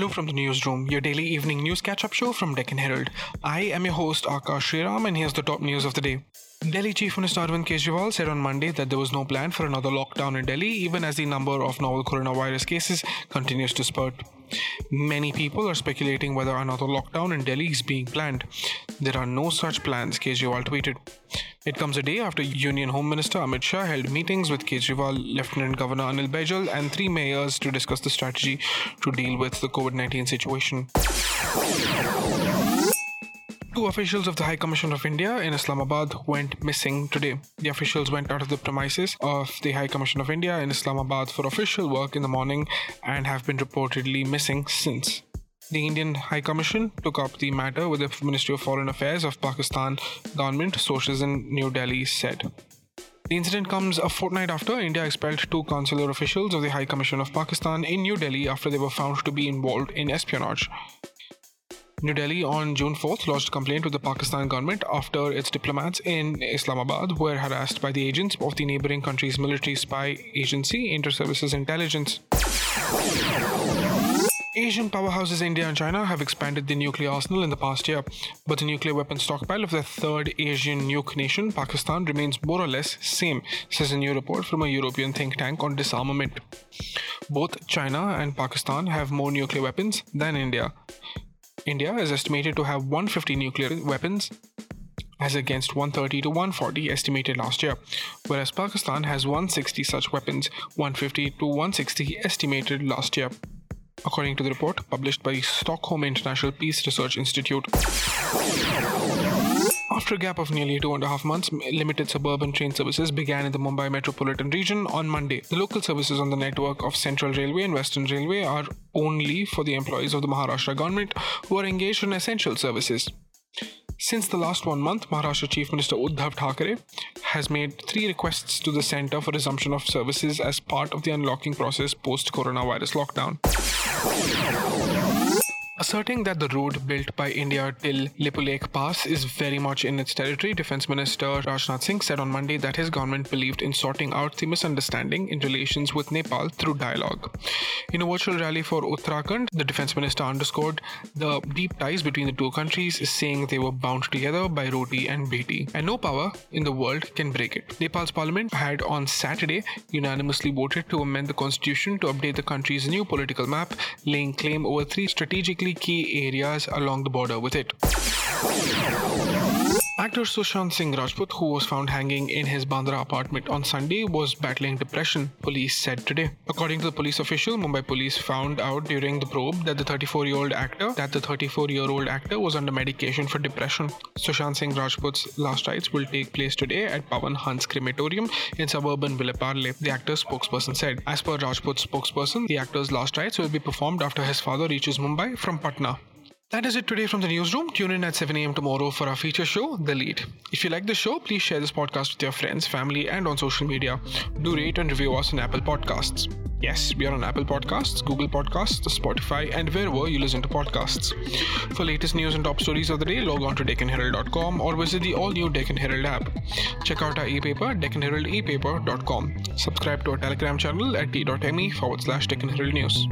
Hello from the newsroom, your daily evening news catch up show from Deccan Herald. I am your host Akash Sriram, and here's the top news of the day. Delhi Chief Minister Arvind Kejriwal said on Monday that there was no plan for another lockdown in Delhi, even as the number of novel coronavirus cases continues to spurt. Many people are speculating whether another lockdown in Delhi is being planned. There are no such plans, Kejriwal tweeted. It comes a day after Union Home Minister Amit Shah held meetings with Kejriwal, Lieutenant Governor Anil Baijal, and three mayors to discuss the strategy to deal with the COVID 19 situation. Two officials of the High Commission of India in Islamabad went missing today. The officials went out of the premises of the High Commission of India in Islamabad for official work in the morning and have been reportedly missing since. The Indian High Commission took up the matter with the Ministry of Foreign Affairs of Pakistan government, sources in New Delhi said. The incident comes a fortnight after India expelled two consular officials of the High Commission of Pakistan in New Delhi after they were found to be involved in espionage. New Delhi on June 4th lodged a complaint with the Pakistan government after its diplomats in Islamabad were harassed by the agents of the neighboring country's military spy agency, Inter Services Intelligence. Asian powerhouses India and China have expanded their nuclear arsenal in the past year, but the nuclear weapon stockpile of the third Asian nuke nation, Pakistan, remains more or less same, says a new report from a European think tank on disarmament. Both China and Pakistan have more nuclear weapons than India. India is estimated to have 150 nuclear weapons as against 130 to 140 estimated last year, whereas Pakistan has 160 such weapons, 150 to 160 estimated last year, according to the report published by Stockholm International Peace Research Institute. After a gap of nearly two and a half months, limited suburban train services began in the Mumbai metropolitan region on Monday. The local services on the network of Central Railway and Western Railway are only for the employees of the Maharashtra government who are engaged in essential services. Since the last one month, Maharashtra Chief Minister Uddhav Thackeray has made three requests to the centre for resumption of services as part of the unlocking process post coronavirus lockdown. やろう! Asserting that the road built by India till Lipulekh Pass is very much in its territory, Defence Minister Rajnath Singh said on Monday that his government believed in sorting out the misunderstanding in relations with Nepal through dialogue. In a virtual rally for Uttarakhand, the Defence Minister underscored the deep ties between the two countries, saying they were bound together by roti and beti, and no power in the world can break it. Nepal's parliament had on Saturday unanimously voted to amend the constitution to update the country's new political map, laying claim over three strategically key areas along the border with it. Actor Sushant Singh Rajput, who was found hanging in his Bandra apartment on Sunday, was battling depression, police said today. According to the police official, Mumbai police found out during the probe that the 34-year-old actor that the 34-year-old actor was under medication for depression. Sushant Singh Rajput's last rites will take place today at Pawan Hans Crematorium in suburban Vileparle, the actor's spokesperson said. As per Rajput's spokesperson, the actor's last rites will be performed after his father reaches Mumbai from Patna. That is it today from the newsroom. Tune in at 7 a.m. tomorrow for our feature show, The Lead. If you like the show, please share this podcast with your friends, family, and on social media. Do rate and review us on Apple Podcasts. Yes, we are on Apple Podcasts, Google Podcasts, Spotify, and wherever you listen to podcasts. For latest news and top stories of the day, log on to DeccanHerald.com or visit the all new Deccan Herald app. Check out our e-paper, DeccanHeraldEpaper.com. Subscribe to our Telegram channel at t.me forward slash Deccan Herald News.